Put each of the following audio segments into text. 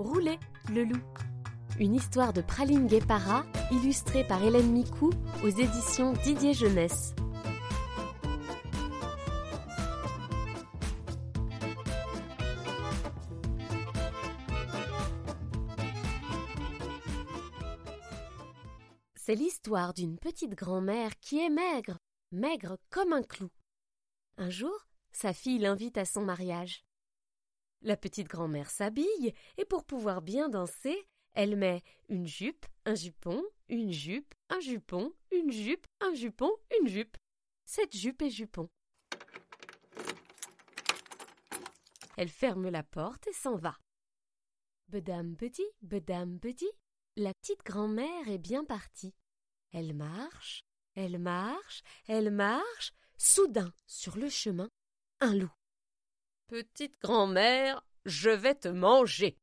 Roulez, le loup. Une histoire de Praline Guépara, illustrée par Hélène Micou aux éditions Didier Jeunesse. C'est l'histoire d'une petite grand-mère qui est maigre, maigre comme un clou. Un jour, sa fille l'invite à son mariage. La petite grand-mère s'habille et pour pouvoir bien danser, elle met une jupe, un jupon, une jupe, un jupon, une jupe, un jupon, une jupe. Cette jupe et jupon. Elle ferme la porte et s'en va. Bedam petit, bedam petit, la petite grand-mère est bien partie. Elle marche, elle marche, elle marche. Soudain, sur le chemin, un loup. Petite grand-mère, je vais te manger.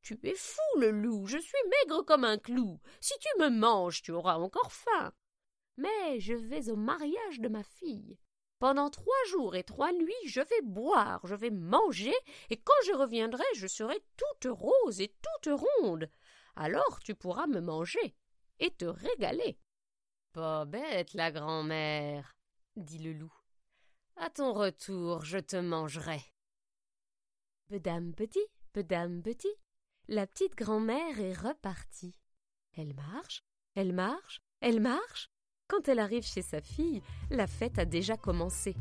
Tu es fou, le loup, je suis maigre comme un clou. Si tu me manges, tu auras encore faim. Mais je vais au mariage de ma fille. Pendant trois jours et trois nuits, je vais boire, je vais manger, et quand je reviendrai, je serai toute rose et toute ronde. Alors tu pourras me manger et te régaler. Pas bête, la grand-mère, dit le loup. À ton retour, je te mangerai. Bedam petit, bedam petit, la petite grand-mère est repartie. Elle marche, elle marche, elle marche. Quand elle arrive chez sa fille, la fête a déjà commencé.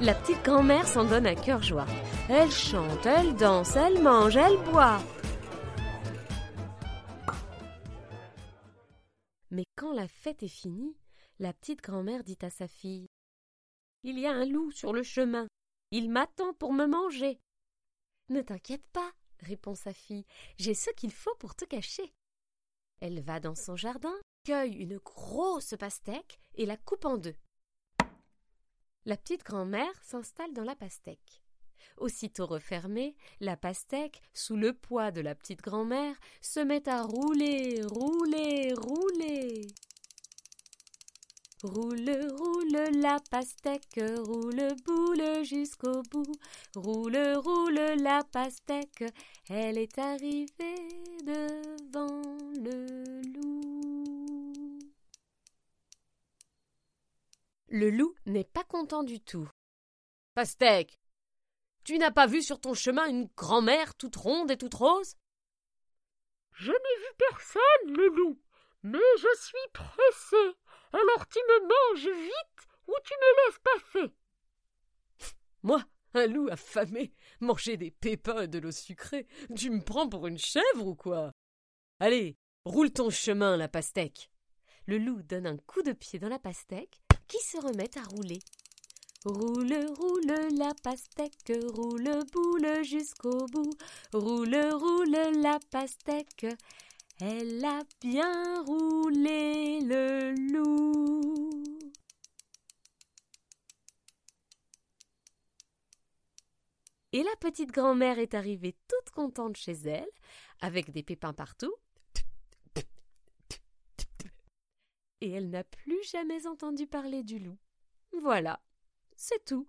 La petite grand-mère s'en donne à cœur joie. Elle chante, elle danse, elle mange, elle boit. La fête est finie, la petite grand-mère dit à sa fille Il y a un loup sur le chemin. Il m'attend pour me manger. Ne t'inquiète pas, répond sa fille, j'ai ce qu'il faut pour te cacher. Elle va dans son jardin, cueille une grosse pastèque et la coupe en deux. La petite grand-mère s'installe dans la pastèque. Aussitôt refermée, la pastèque, sous le poids de la petite grand-mère, se met à rouler, rouler, rouler. Roule, roule la pastèque, roule boule jusqu'au bout. Roule, roule la pastèque, elle est arrivée devant le loup. Le loup n'est pas content du tout. Pastèque, tu n'as pas vu sur ton chemin une grand-mère toute ronde et toute rose? Je n'ai vu personne, le loup, mais je suis pressé. Alors tu me manges vite ou tu me laisses passer? Moi, un loup affamé, manger des pépins et de l'eau sucrée, tu me prends pour une chèvre ou quoi? Allez, roule ton chemin, la pastèque. Le loup donne un coup de pied dans la pastèque qui se remet à rouler. Roule, roule la pastèque, roule boule jusqu'au bout. Roule, roule la pastèque, elle a bien roulé Et la petite grand-mère est arrivée toute contente chez elle, avec des pépins partout. Et elle n'a plus jamais entendu parler du loup. Voilà, c'est tout.